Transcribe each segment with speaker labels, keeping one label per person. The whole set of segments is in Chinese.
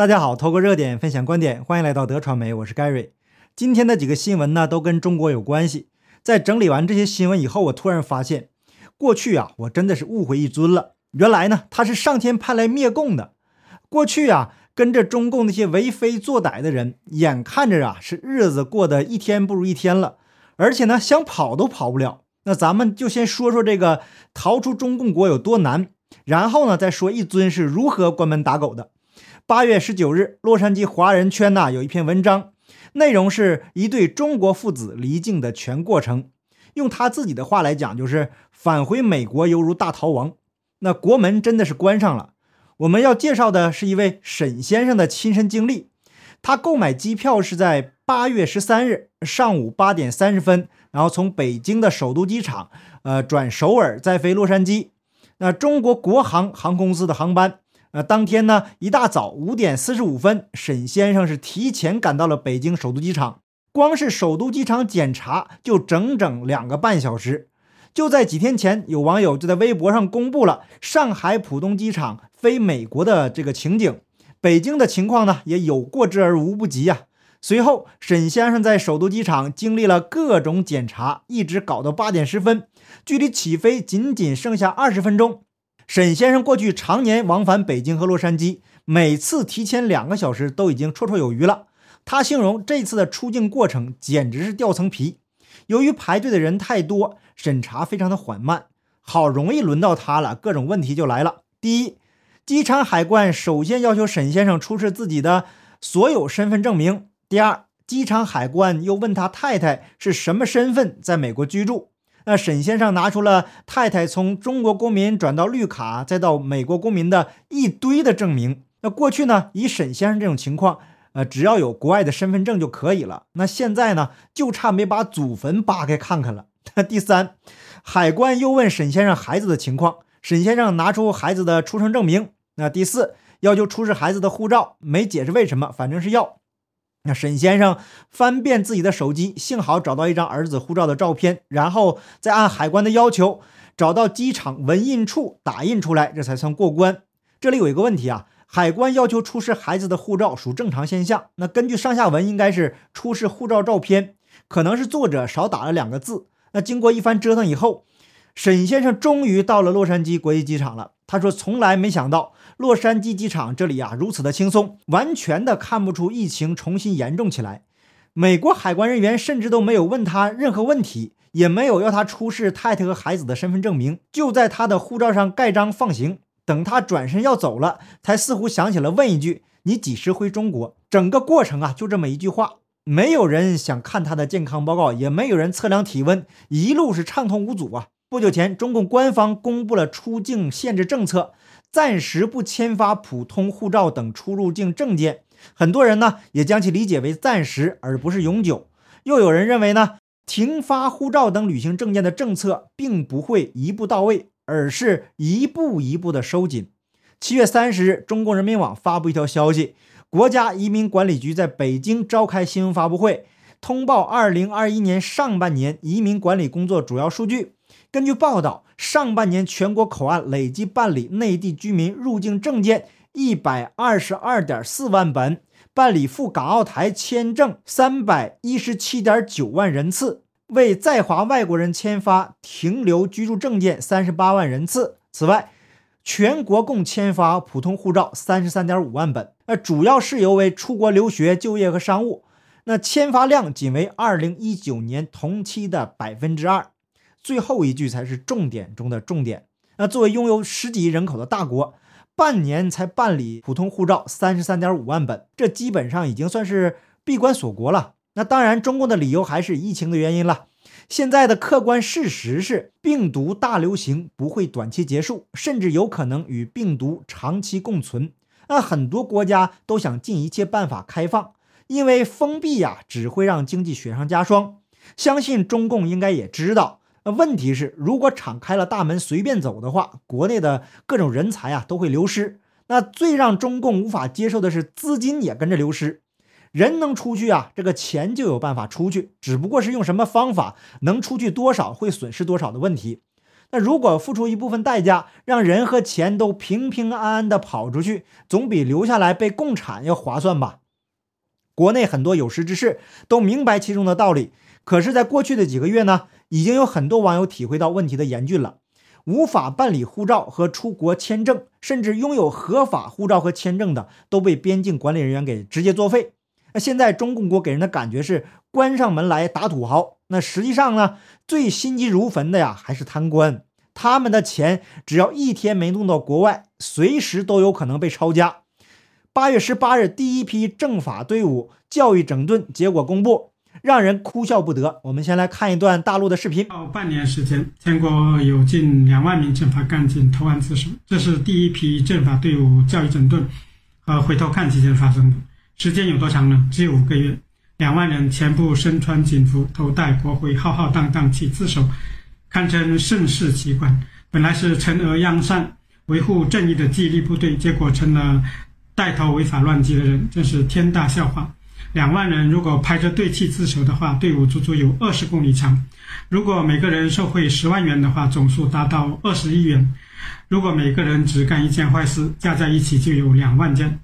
Speaker 1: 大家好，透过热点分享观点，欢迎来到德传媒，我是 Gary。今天的几个新闻呢，都跟中国有关系。在整理完这些新闻以后，我突然发现，过去啊，我真的是误会一尊了。原来呢，他是上天派来灭共的。过去啊，跟着中共那些为非作歹的人，眼看着啊，是日子过得一天不如一天了，而且呢，想跑都跑不了。那咱们就先说说这个逃出中共国有多难，然后呢，再说一尊是如何关门打狗的。八月十九日，洛杉矶华人圈呐有一篇文章，内容是一对中国父子离境的全过程。用他自己的话来讲，就是返回美国犹如大逃亡。那国门真的是关上了。我们要介绍的是一位沈先生的亲身经历。他购买机票是在八月十三日上午八点三十分，然后从北京的首都机场，呃，转首尔再飞洛杉矶。那中国国航航空公司的航班，呃，当天呢一大早五点四十五分，沈先生是提前赶到了北京首都机场。光是首都机场检查就整整两个半小时。就在几天前，有网友就在微博上公布了上海浦东机场飞美国的这个情景。北京的情况呢，也有过之而无不及呀。随后，沈先生在首都机场经历了各种检查，一直搞到八点十分，距离起飞仅仅剩下二十分钟。沈先生过去常年往返北京和洛杉矶，每次提前两个小时都已经绰绰有余了。他形容这次的出境过程简直是掉层皮，由于排队的人太多，审查非常的缓慢。好容易轮到他了，各种问题就来了。第一，机场海关首先要求沈先生出示自己的所有身份证明。第二，机场海关又问他太太是什么身份在美国居住。那沈先生拿出了太太从中国公民转到绿卡再到美国公民的一堆的证明。那过去呢，以沈先生这种情况，呃，只要有国外的身份证就可以了。那现在呢，就差没把祖坟扒开看看了。第三，海关又问沈先生孩子的情况，沈先生拿出孩子的出生证明。那第四，要求出示孩子的护照，没解释为什么，反正是要。那沈先生翻遍自己的手机，幸好找到一张儿子护照的照片，然后再按海关的要求找到机场文印处打印出来，这才算过关。这里有一个问题啊，海关要求出示孩子的护照属正常现象。那根据上下文，应该是出示护照照片，可能是作者少打了两个字。那经过一番折腾以后。沈先生终于到了洛杉矶国际机场了。他说：“从来没想到洛杉矶机场这里呀如此的轻松，完全的看不出疫情重新严重起来。美国海关人员甚至都没有问他任何问题，也没有要他出示太太和孩子的身份证明，就在他的护照上盖章放行。等他转身要走了，才似乎想起了问一句：‘你几时回中国？’整个过程啊，就这么一句话。没有人想看他的健康报告，也没有人测量体温，一路是畅通无阻啊。”不久前，中共官方公布了出境限制政策，暂时不签发普通护照等出入境证件。很多人呢也将其理解为暂时，而不是永久。又有人认为呢，停发护照等旅行证件的政策并不会一步到位，而是一步一步的收紧。七月三十日，中共人民网发布一条消息：国家移民管理局在北京召开新闻发布会，通报二零二一年上半年移民管理工作主要数据。根据报道，上半年全国口岸累计办理内地居民入境证件一百二十二点四万本，办理赴港澳台签证三百一十七点九万人次，为在华外国人签发停留居住证件三十八万人次。此外，全国共签发普通护照三十三点五万本，那主要事由为出国留学、就业和商务。那签发量仅为二零一九年同期的百分之二。最后一句才是重点中的重点。那作为拥有十几亿人口的大国，半年才办理普通护照三十三点五万本，这基本上已经算是闭关锁国了。那当然，中共的理由还是疫情的原因了。现在的客观事实是，病毒大流行不会短期结束，甚至有可能与病毒长期共存。那很多国家都想尽一切办法开放，因为封闭呀只会让经济雪上加霜。相信中共应该也知道。那问题是，如果敞开了大门随便走的话，国内的各种人才啊都会流失。那最让中共无法接受的是，资金也跟着流失。人能出去啊，这个钱就有办法出去，只不过是用什么方法，能出去多少，会损失多少的问题。那如果付出一部分代价，让人和钱都平平安安的跑出去，总比留下来被共产要划算吧？国内很多有识之士都明白其中的道理，可是，在过去的几个月呢，已经有很多网友体会到问题的严峻了。无法办理护照和出国签证，甚至拥有合法护照和签证的，都被边境管理人员给直接作废。那现在中共国给人的感觉是关上门来打土豪，那实际上呢，最心急如焚的呀，还是贪官。他们的钱只要一天没弄到国外，随时都有可能被抄家。八月十八日，第一批政法队伍教育整顿结果公布。让人哭笑不得。我们先来看一段大陆的视频。
Speaker 2: 到半年时间，全国有近两万名政法干警投案自首，这是第一批政法队伍教育整顿和回头看期间发生的。时间有多长呢？只有五个月。两万人全部身穿警服，头戴国徽，浩浩荡荡去自首，堪称盛世奇观。本来是惩恶扬善、维护正义的纪律部队，结果成了带头违法乱纪的人，真是天大笑话。两万人如果排着队去自首的话，队伍足足有二十公里长。如果每个人受贿十万元的话，总数达到二十亿元。如果每个人只干一件坏事，加在一起就有两万件。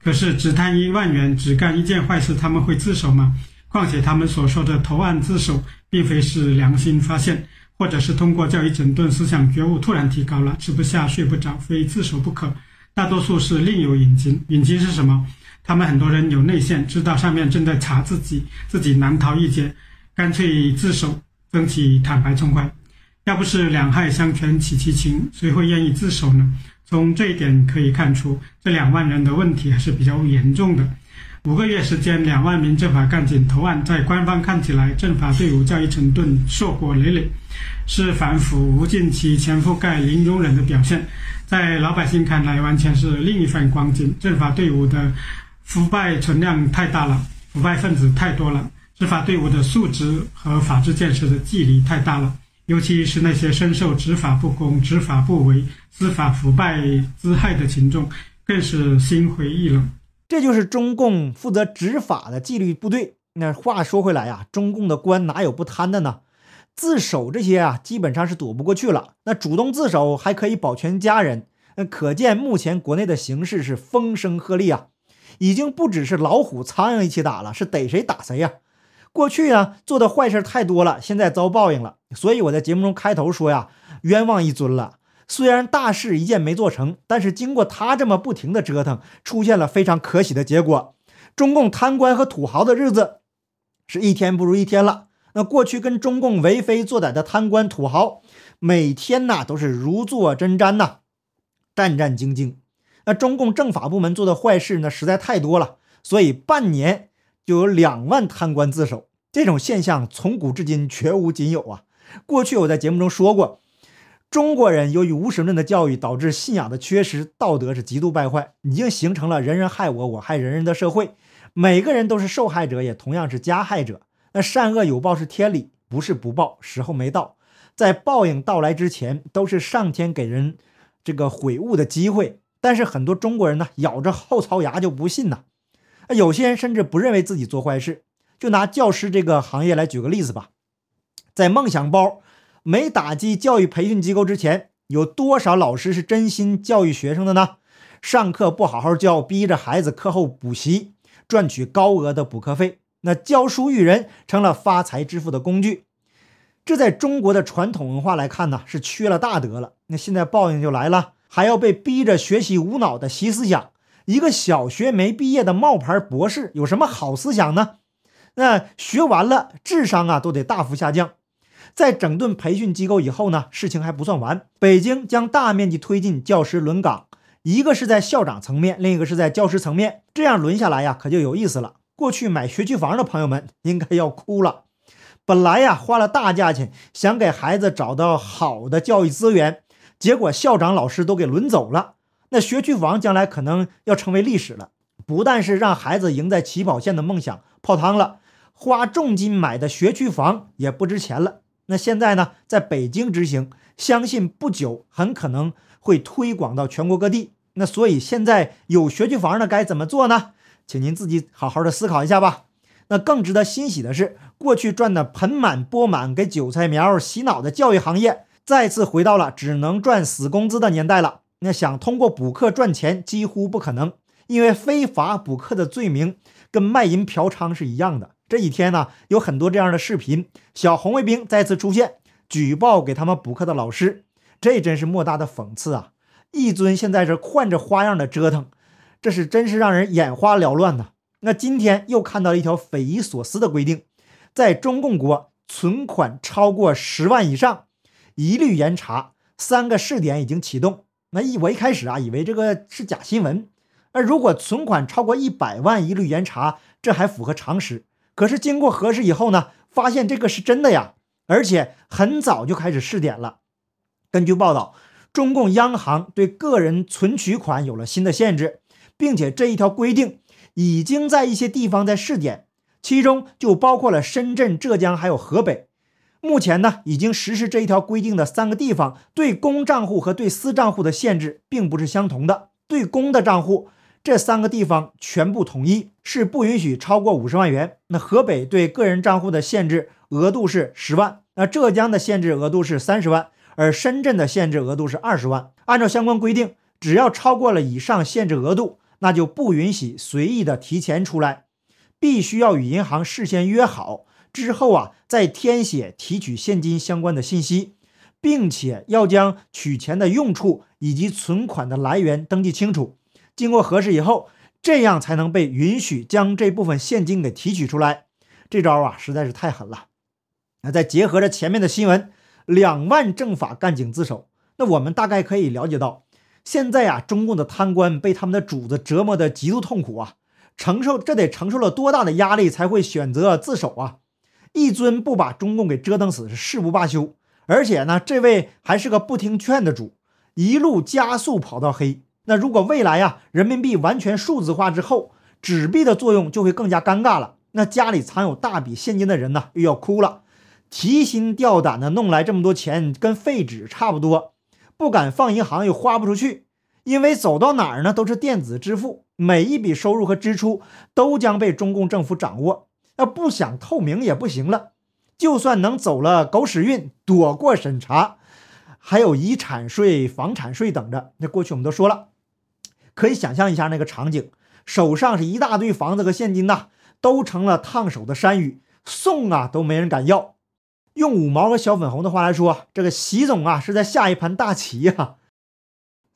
Speaker 2: 可是只贪一万元，只干一件坏事，他们会自首吗？况且他们所说的投案自首，并非是良心发现，或者是通过教育整顿、思想觉悟突然提高了，吃不下睡不着，非自首不可。大多数是另有隐情。隐情是什么？他们很多人有内线，知道上面正在查自己，自己难逃一劫，干脆自首，争取坦白从宽。要不是两害相权取其轻，谁会愿意自首呢？从这一点可以看出，这两万人的问题还是比较严重的。五个月时间，两万名政法干警投案，在官方看起来，政法队伍教育整顿硕果累累，是反腐无尽期、全覆盖零容忍的表现。在老百姓看来，完全是另一番光景。政法队伍的。腐败存量太大了，腐败分子太多了，执法队伍的素质和法治建设的距离太大了，尤其是那些深受执法不公、执法不为、司法腐败之害的群众，更是心灰意冷。
Speaker 1: 这就是中共负责执法的纪律部队。那话说回来呀，中共的官哪有不贪的呢？自首这些啊，基本上是躲不过去了。那主动自首还可以保全家人，那可见目前国内的形势是风声鹤唳啊。已经不只是老虎苍蝇一起打了，是逮谁打谁呀！过去呢做的坏事太多了，现在遭报应了。所以我在节目中开头说呀，冤枉一尊了。虽然大事一件没做成，但是经过他这么不停的折腾，出现了非常可喜的结果。中共贪官和土豪的日子是一天不如一天了。那过去跟中共为非作歹的贪官土豪，每天呐都是如坐针毡呐，战战兢兢。那中共政法部门做的坏事呢，实在太多了，所以半年就有两万贪官自首，这种现象从古至今绝无仅有啊！过去我在节目中说过，中国人由于无神论的教育，导致信仰的缺失，道德是极度败坏，已经形成了人人害我，我害人人的社会，每个人都是受害者，也同样是加害者。那善恶有报是天理，不是不报，时候没到，在报应到来之前，都是上天给人这个悔悟的机会。但是很多中国人呢，咬着后槽牙就不信呐。有些人甚至不认为自己做坏事。就拿教师这个行业来举个例子吧，在梦想包没打击教育培训机构之前，有多少老师是真心教育学生的呢？上课不好好教，逼着孩子课后补习，赚取高额的补课费，那教书育人成了发财致富的工具。这在中国的传统文化来看呢，是缺了大德了。那现在报应就来了。还要被逼着学习无脑的习思想，一个小学没毕业的冒牌博士有什么好思想呢？那学完了智商啊都得大幅下降。在整顿培训机构以后呢，事情还不算完，北京将大面积推进教师轮岗，一个是在校长层面，另一个是在教师层面，这样轮下来呀，可就有意思了。过去买学区房的朋友们应该要哭了，本来呀花了大价钱想给孩子找到好的教育资源。结果校长、老师都给轮走了，那学区房将来可能要成为历史了。不但是让孩子赢在起跑线的梦想泡汤了，花重金买的学区房也不值钱了。那现在呢，在北京执行，相信不久很可能会推广到全国各地。那所以现在有学区房的该怎么做呢？请您自己好好的思考一下吧。那更值得欣喜的是，过去赚的盆满钵满、给韭菜苗洗脑的教育行业。再次回到了只能赚死工资的年代了。那想通过补课赚钱几乎不可能，因为非法补课的罪名跟卖淫嫖娼是一样的。这几天呢，有很多这样的视频，小红卫兵再次出现，举报给他们补课的老师，这真是莫大的讽刺啊！一尊现在是换着花样的折腾，这是真是让人眼花缭乱呐。那今天又看到了一条匪夷所思的规定，在中共国存款超过十万以上。一律严查，三个试点已经启动。那一我一开始啊，以为这个是假新闻。那如果存款超过一百万，一律严查，这还符合常识。可是经过核实以后呢，发现这个是真的呀，而且很早就开始试点了。根据报道，中共央行对个人存取款有了新的限制，并且这一条规定已经在一些地方在试点，其中就包括了深圳、浙江还有河北。目前呢，已经实施这一条规定的三个地方，对公账户和对私账户的限制并不是相同的。对公的账户，这三个地方全部统一是不允许超过五十万元。那河北对个人账户的限制额度是十万，那浙江的限制额度是三十万，而深圳的限制额度是二十万。按照相关规定，只要超过了以上限制额度，那就不允许随意的提钱出来，必须要与银行事先约好。之后啊，再填写提取现金相关的信息，并且要将取钱的用处以及存款的来源登记清楚。经过核实以后，这样才能被允许将这部分现金给提取出来。这招啊，实在是太狠了。那再结合着前面的新闻，两万政法干警自首，那我们大概可以了解到，现在啊，中共的贪官被他们的主子折磨的极度痛苦啊，承受这得承受了多大的压力才会选择自首啊？一尊不把中共给折腾死是誓不罢休，而且呢，这位还是个不听劝的主，一路加速跑到黑。那如果未来呀，人民币完全数字化之后，纸币的作用就会更加尴尬了。那家里藏有大笔现金的人呢，又要哭了，提心吊胆的弄来这么多钱，跟废纸差不多，不敢放银行又花不出去，因为走到哪儿呢都是电子支付，每一笔收入和支出都将被中共政府掌握。那不想透明也不行了，就算能走了狗屎运，躲过审查，还有遗产税、房产税等着。那过去我们都说了，可以想象一下那个场景：手上是一大堆房子和现金呐，都成了烫手的山芋，送啊都没人敢要。用五毛和小粉红的话来说，这个习总啊是在下一盘大棋呀。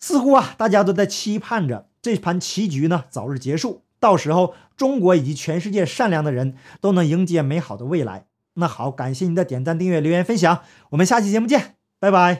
Speaker 1: 似乎啊，大家都在期盼着这盘棋局呢早日结束。到时候，中国以及全世界善良的人都能迎接美好的未来。那好，感谢您的点赞、订阅、留言、分享，我们下期节目见，拜拜。